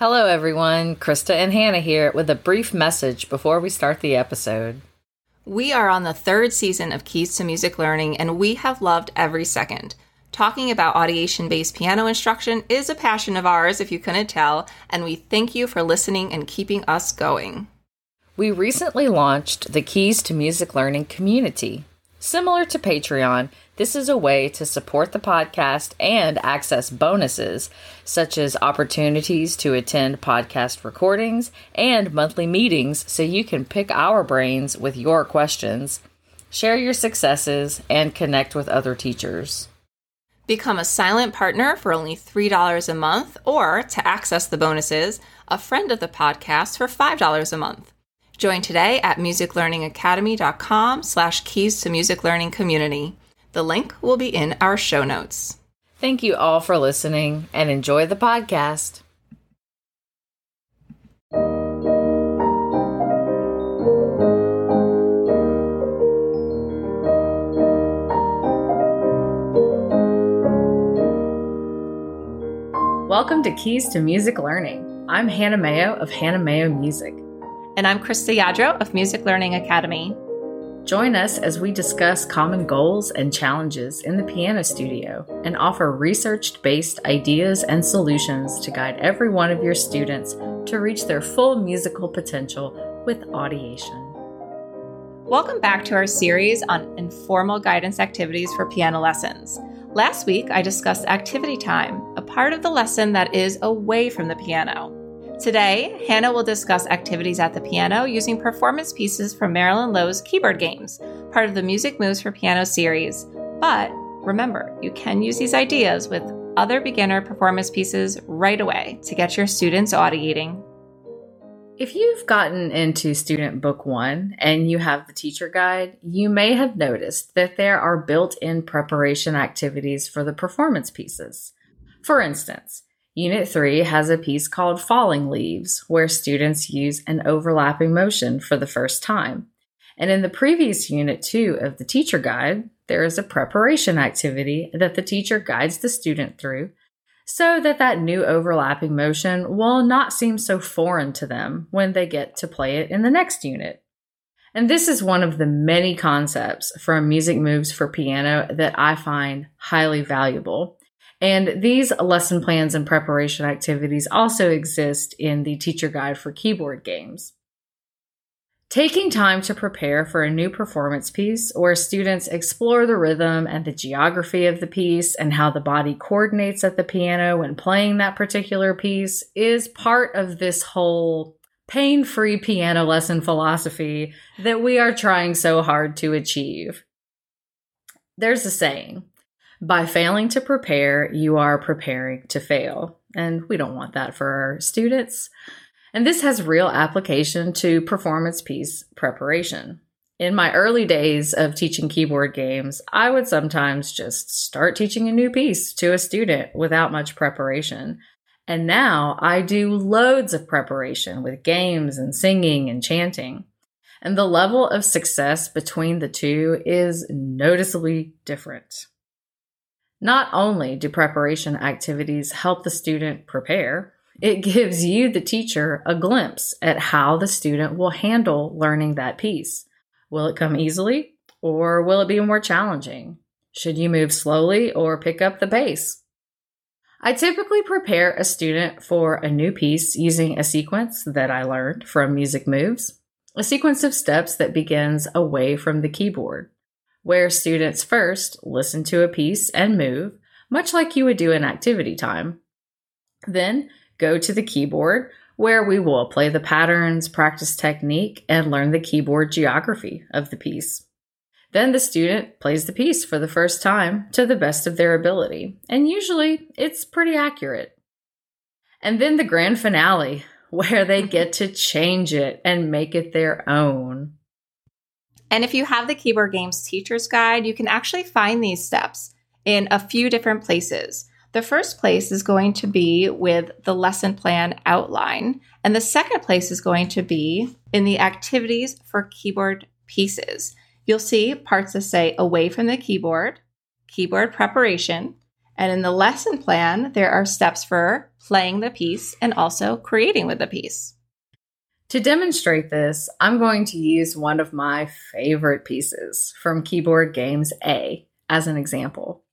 Hello, everyone. Krista and Hannah here with a brief message before we start the episode. We are on the third season of Keys to Music Learning, and we have loved every second. Talking about audiation based piano instruction is a passion of ours, if you couldn't tell, and we thank you for listening and keeping us going. We recently launched the Keys to Music Learning community. Similar to Patreon, this is a way to support the podcast and access bonuses, such as opportunities to attend podcast recordings and monthly meetings so you can pick our brains with your questions, share your successes, and connect with other teachers. Become a silent partner for only $3 a month, or to access the bonuses, a friend of the podcast for $5 a month. Join today at musiclearningacademy.com slash keys to music learning community. The link will be in our show notes. Thank you all for listening and enjoy the podcast. Welcome to Keys to Music Learning. I'm Hannah Mayo of Hannah Mayo Music. And I'm Krista Yadro of Music Learning Academy. Join us as we discuss common goals and challenges in the piano studio and offer research based ideas and solutions to guide every one of your students to reach their full musical potential with audiation. Welcome back to our series on informal guidance activities for piano lessons. Last week, I discussed activity time, a part of the lesson that is away from the piano. Today, Hannah will discuss activities at the piano using performance pieces from Marilyn Lowe's keyboard games, part of the Music Moves for Piano series. But remember, you can use these ideas with other beginner performance pieces right away to get your students audiating. If you've gotten into Student Book One and you have the teacher guide, you may have noticed that there are built in preparation activities for the performance pieces. For instance, Unit 3 has a piece called Falling Leaves, where students use an overlapping motion for the first time. And in the previous Unit 2 of the teacher guide, there is a preparation activity that the teacher guides the student through so that that new overlapping motion will not seem so foreign to them when they get to play it in the next unit. And this is one of the many concepts from Music Moves for Piano that I find highly valuable. And these lesson plans and preparation activities also exist in the teacher guide for keyboard games. Taking time to prepare for a new performance piece where students explore the rhythm and the geography of the piece and how the body coordinates at the piano when playing that particular piece is part of this whole pain free piano lesson philosophy that we are trying so hard to achieve. There's a saying by failing to prepare, you are preparing to fail. And we don't want that for our students. And this has real application to performance piece preparation. In my early days of teaching keyboard games, I would sometimes just start teaching a new piece to a student without much preparation. And now I do loads of preparation with games and singing and chanting. And the level of success between the two is noticeably different. Not only do preparation activities help the student prepare, it gives you, the teacher, a glimpse at how the student will handle learning that piece. Will it come easily or will it be more challenging? Should you move slowly or pick up the pace? I typically prepare a student for a new piece using a sequence that I learned from Music Moves, a sequence of steps that begins away from the keyboard where students first listen to a piece and move, much like you would do in activity time. Then go to the keyboard, where we will play the patterns, practice technique, and learn the keyboard geography of the piece. Then the student plays the piece for the first time to the best of their ability, and usually it's pretty accurate. And then the grand finale, where they get to change it and make it their own. And if you have the Keyboard Games Teacher's Guide, you can actually find these steps in a few different places. The first place is going to be with the lesson plan outline, and the second place is going to be in the activities for keyboard pieces. You'll see parts that say away from the keyboard, keyboard preparation, And in the lesson plan, there are steps for playing the piece and also creating with the piece. To demonstrate this, I'm going to use one of my favorite pieces from Keyboard Games A as an example.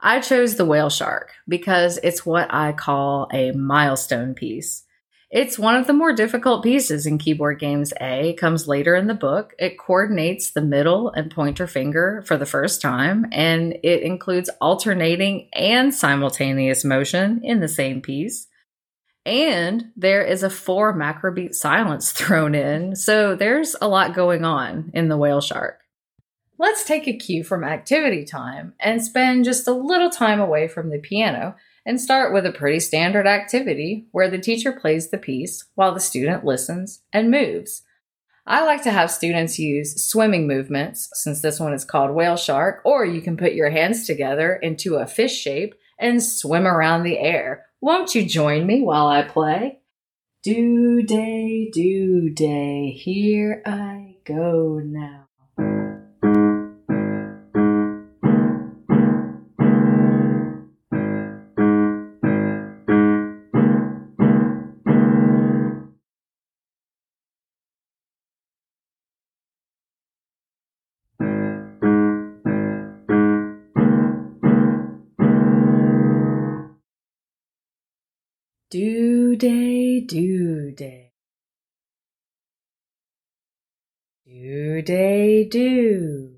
I chose the whale shark because it's what I call a milestone piece. It's one of the more difficult pieces in Keyboard Games A. It comes later in the book. It coordinates the middle and pointer finger for the first time, and it includes alternating and simultaneous motion in the same piece. And there is a four macrobeat silence thrown in, so there's a lot going on in the whale shark. Let's take a cue from activity time and spend just a little time away from the piano and start with a pretty standard activity where the teacher plays the piece while the student listens and moves. I like to have students use swimming movements since this one is called whale shark, or you can put your hands together into a fish shape and swim around the air. Won't you join me while I play? Do day, do day, here I go now. Day, do day. Do day, do.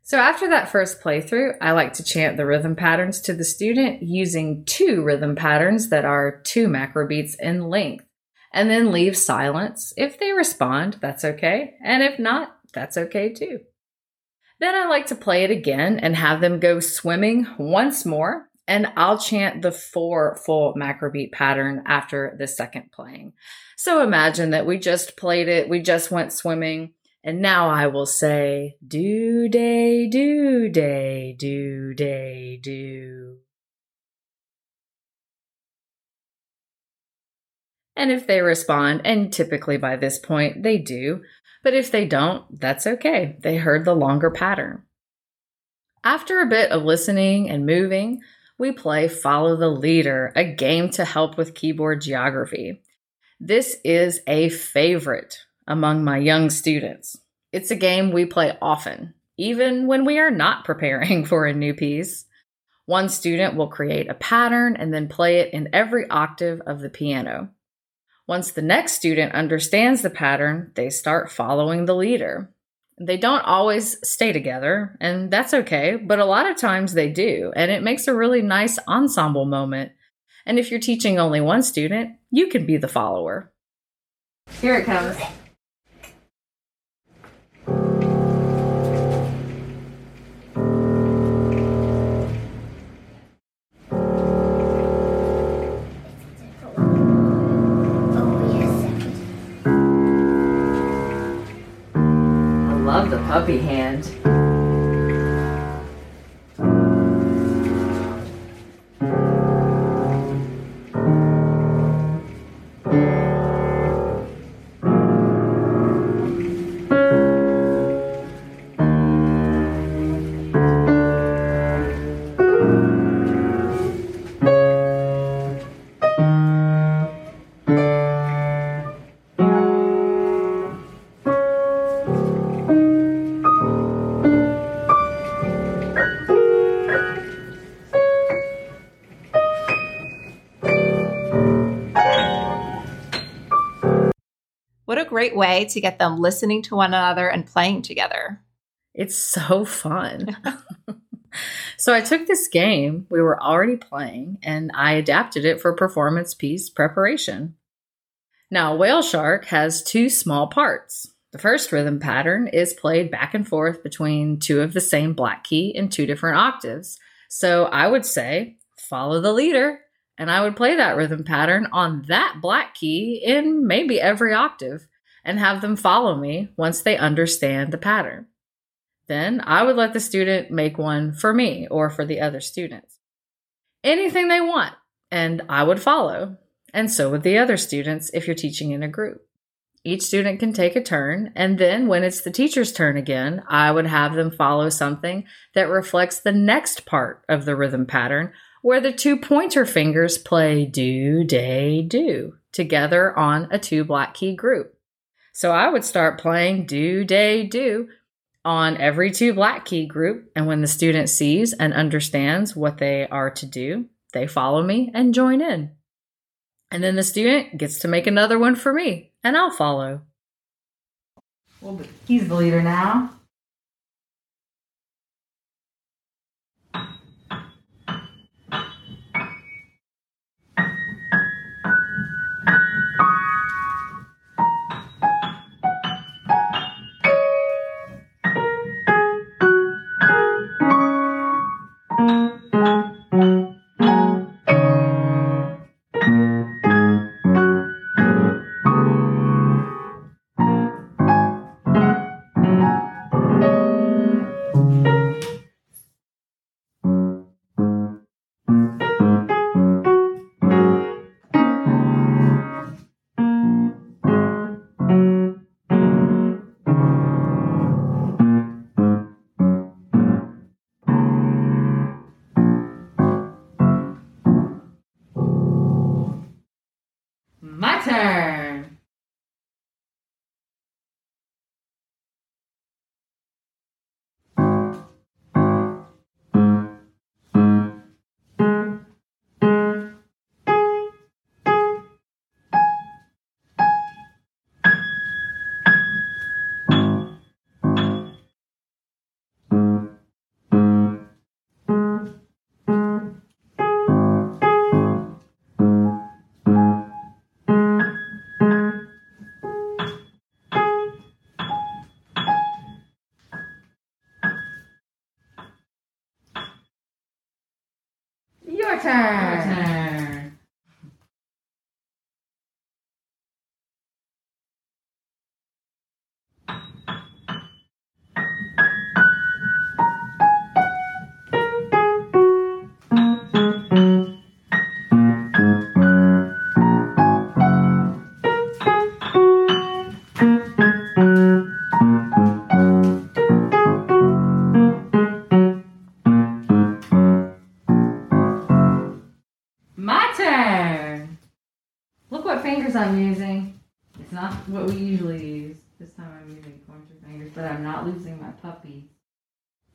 So after that first playthrough, I like to chant the rhythm patterns to the student using two rhythm patterns that are two macrobeats in length, and then leave silence. If they respond, that's okay, and if not, that's okay too. Then I like to play it again and have them go swimming once more and I'll chant the four full macrobeat pattern after the second playing. So imagine that we just played it, we just went swimming, and now I will say, do day, do day, do day, do. And if they respond, and typically by this point they do, but if they don't, that's okay. They heard the longer pattern. After a bit of listening and moving, we play Follow the Leader, a game to help with keyboard geography. This is a favorite among my young students. It's a game we play often, even when we are not preparing for a new piece. One student will create a pattern and then play it in every octave of the piano. Once the next student understands the pattern, they start following the leader. They don't always stay together, and that's okay, but a lot of times they do, and it makes a really nice ensemble moment. And if you're teaching only one student, you can be the follower. Here it comes. Love hand. Great way to get them listening to one another and playing together. It's so fun. so I took this game we were already playing and I adapted it for performance piece preparation. Now, Whale Shark has two small parts. The first rhythm pattern is played back and forth between two of the same black key in two different octaves. So I would say, follow the leader, and I would play that rhythm pattern on that black key in maybe every octave and have them follow me once they understand the pattern. Then I would let the student make one for me or for the other students. Anything they want, and I would follow. And so would the other students if you're teaching in a group. Each student can take a turn, and then when it's the teacher's turn again, I would have them follow something that reflects the next part of the rhythm pattern where the two pointer fingers play do, day, do together on a two black key group. So I would start playing do, day, do on every two black key group. And when the student sees and understands what they are to do, they follow me and join in. And then the student gets to make another one for me, and I'll follow. Well, he's the leader now. Your turn.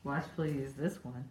Watch please this one.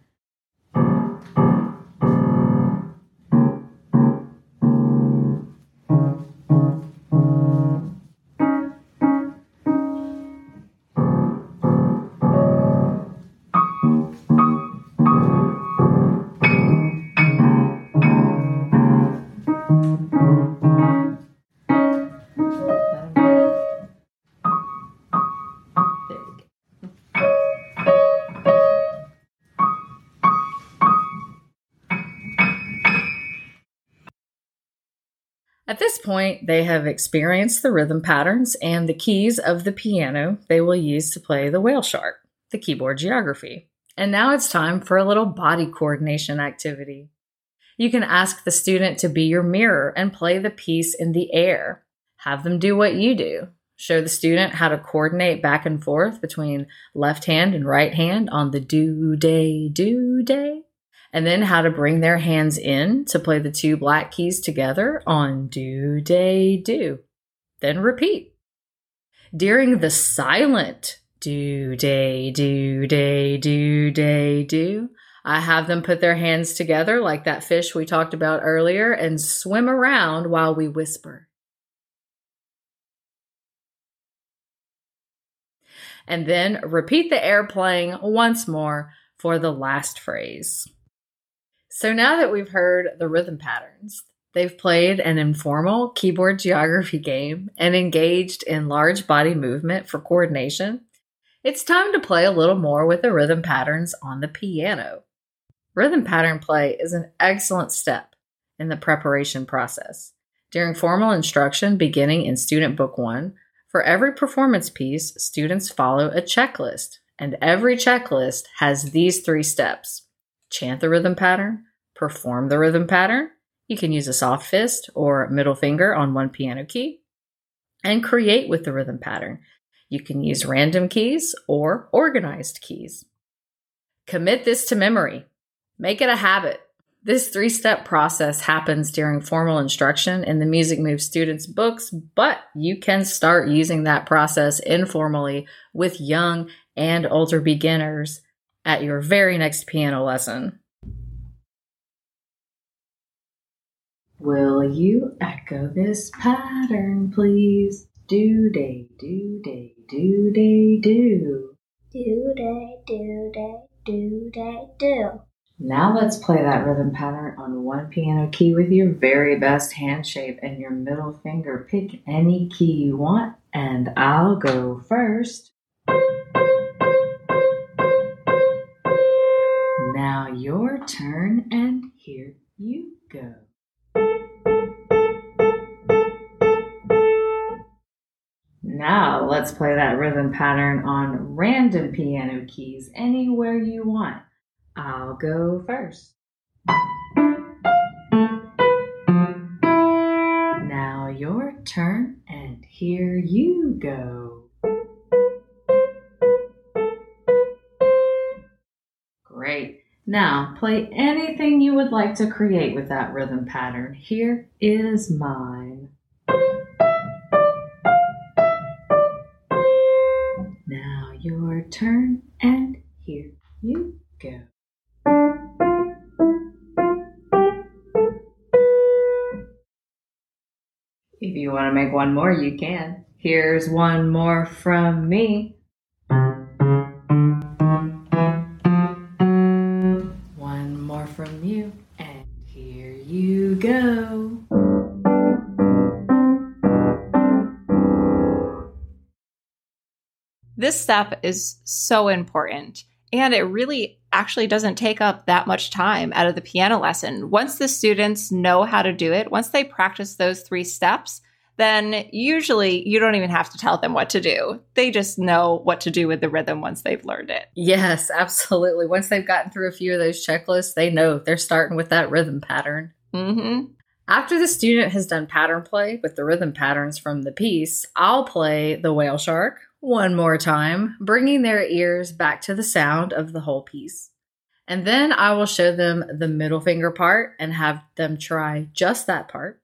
Point, they have experienced the rhythm patterns and the keys of the piano they will use to play the whale shark, the keyboard geography. And now it's time for a little body coordination activity. You can ask the student to be your mirror and play the piece in the air. Have them do what you do. Show the student how to coordinate back and forth between left hand and right hand on the do, day, do, day and then how to bring their hands in to play the two black keys together on do, day, do. Then repeat. During the silent do, day, do, day, do, day, do, I have them put their hands together like that fish we talked about earlier and swim around while we whisper. And then repeat the air playing once more for the last phrase. So now that we've heard the rhythm patterns, they've played an informal keyboard geography game and engaged in large body movement for coordination, it's time to play a little more with the rhythm patterns on the piano. Rhythm pattern play is an excellent step in the preparation process. During formal instruction beginning in Student Book 1, for every performance piece, students follow a checklist, and every checklist has these three steps chant the rhythm pattern, perform the rhythm pattern. You can use a soft fist or middle finger on one piano key. and create with the rhythm pattern. You can use random keys or organized keys. Commit this to memory. Make it a habit. This three step process happens during formal instruction in the Music Move students' books, but you can start using that process informally with young and older beginners at your very next piano lesson. Will you echo this pattern, please? Do day, do day, do day, do. Do day, do day, do day, do. Now let's play that rhythm pattern on one piano key with your very best hand shape and your middle finger. Pick any key you want, and I'll go first. Turn, and here you go. Now let's play that rhythm pattern on random piano keys anywhere you want. I'll go first. Now your turn, and here you go. Now play anything you would like to create with that rhythm pattern. Here is mine. Now your turn, and here you go. If you want to make one more, you can. Here's one more from me. Go. This step is so important. And it really actually doesn't take up that much time out of the piano lesson. Once the students know how to do it, once they practice those three steps, then usually you don't even have to tell them what to do. They just know what to do with the rhythm once they've learned it. Yes, absolutely. Once they've gotten through a few of those checklists, they know they're starting with that rhythm pattern. Mm-hmm. After the student has done pattern play with the rhythm patterns from the piece, I'll play the whale shark one more time, bringing their ears back to the sound of the whole piece. And then I will show them the middle finger part and have them try just that part,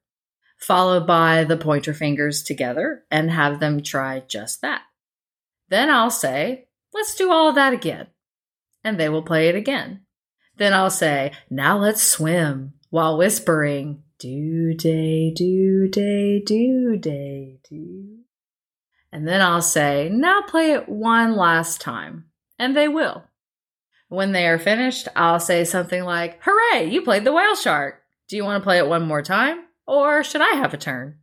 followed by the pointer fingers together and have them try just that. Then I'll say, let's do all that again. And they will play it again. Then I'll say, now let's swim while whispering, do day, do day, do day, do. And then I'll say, now play it one last time. And they will. When they are finished, I'll say something like, Hooray, you played the whale shark. Do you want to play it one more time? Or should I have a turn?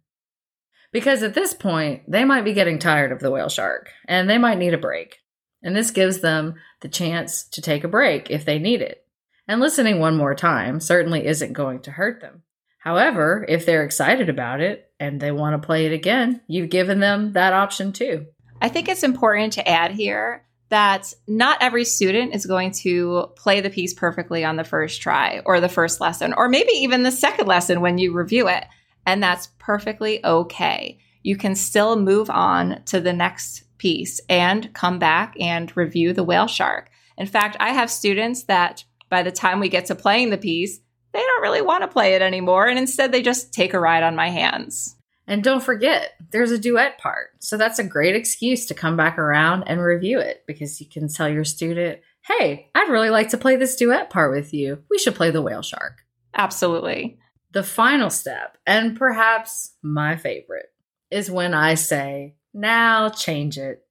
Because at this point, they might be getting tired of the whale shark and they might need a break. And this gives them the chance to take a break if they need it. And listening one more time certainly isn't going to hurt them. However, if they're excited about it and they want to play it again, you've given them that option too. I think it's important to add here that not every student is going to play the piece perfectly on the first try or the first lesson, or maybe even the second lesson when you review it. And that's perfectly okay. You can still move on to the next piece and come back and review the whale shark. In fact, I have students that by the time we get to playing the piece, they don't really want to play it anymore. And instead, they just take a ride on my hands. And don't forget, there's a duet part. So that's a great excuse to come back around and review it because you can tell your student, hey, I'd really like to play this duet part with you. We should play the whale shark. Absolutely. The final step, and perhaps my favorite, is when I say, now change it.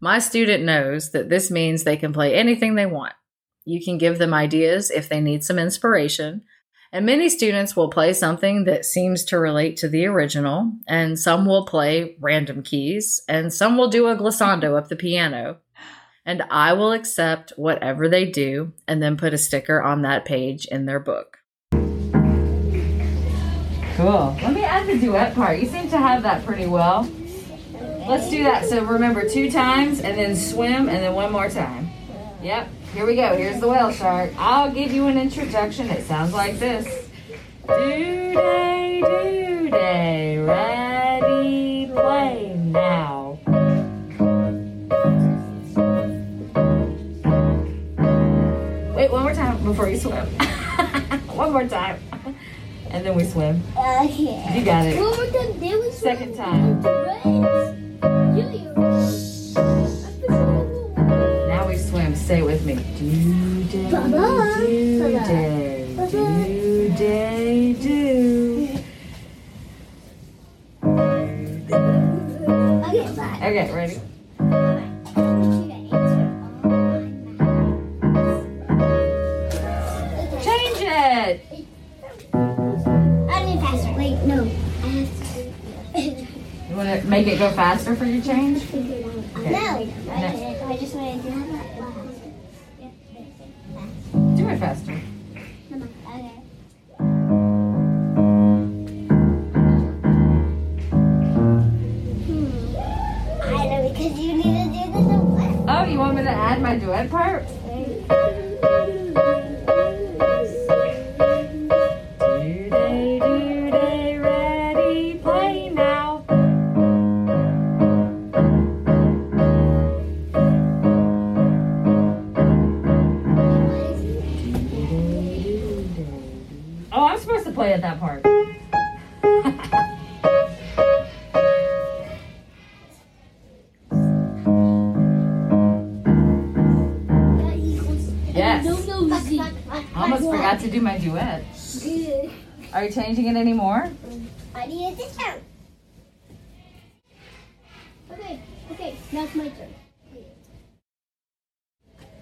My student knows that this means they can play anything they want. You can give them ideas if they need some inspiration. And many students will play something that seems to relate to the original, and some will play random keys, and some will do a glissando up the piano. And I will accept whatever they do and then put a sticker on that page in their book. Cool. Let me add the duet part. You seem to have that pretty well. Let's do that. So remember two times and then swim and then one more time. Yep. Here we go. Here's the whale shark. I'll give you an introduction. It sounds like this. Do day, do day, ready, play now. Wait, one more time before you swim. one more time. And then we swim. Uh Okay. You got it. One more time, then we swim. Second time. Right. You, you. Say it with me. Do day, Baba. do day, do day, do. Okay, bye. Okay, ready? Change it. I need faster. Wait, no. I have to. You want to make it go faster for your change? No. I just want to do that. You want me to add my duet part?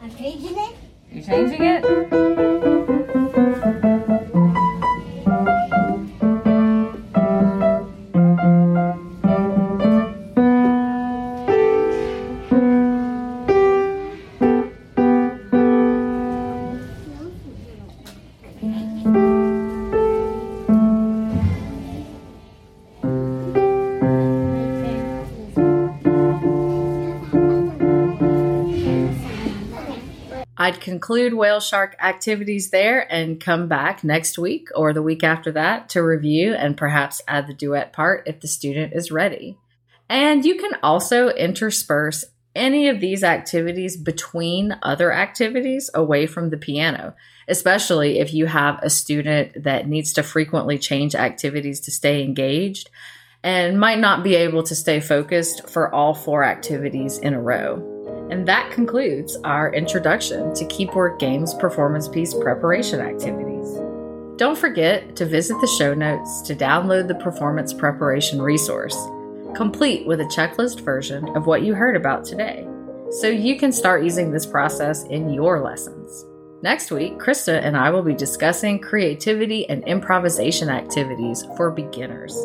I'm changing it. You changing it? Conclude whale shark activities there and come back next week or the week after that to review and perhaps add the duet part if the student is ready. And you can also intersperse any of these activities between other activities away from the piano, especially if you have a student that needs to frequently change activities to stay engaged and might not be able to stay focused for all four activities in a row. And that concludes our introduction to keyboard games performance piece preparation activities. Don't forget to visit the show notes to download the performance preparation resource, complete with a checklist version of what you heard about today, so you can start using this process in your lessons. Next week, Krista and I will be discussing creativity and improvisation activities for beginners.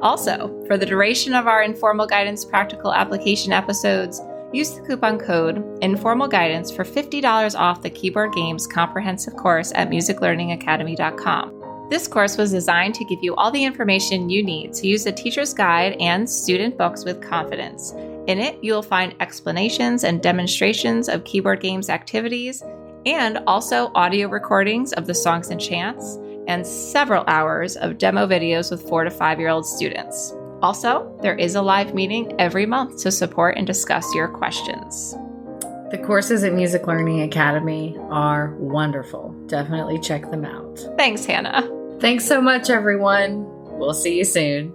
Also, for the duration of our informal guidance practical application episodes, use the coupon code informal guidance for $50 off the keyboard games comprehensive course at musiclearningacademy.com. This course was designed to give you all the information you need to use the teacher's guide and student books with confidence. In it, you'll find explanations and demonstrations of keyboard games activities, and also audio recordings of the songs and chants, and several hours of demo videos with four to five year old students. Also, there is a live meeting every month to support and discuss your questions. The courses at Music Learning Academy are wonderful. Definitely check them out. Thanks, Hannah. Thanks so much, everyone. We'll see you soon.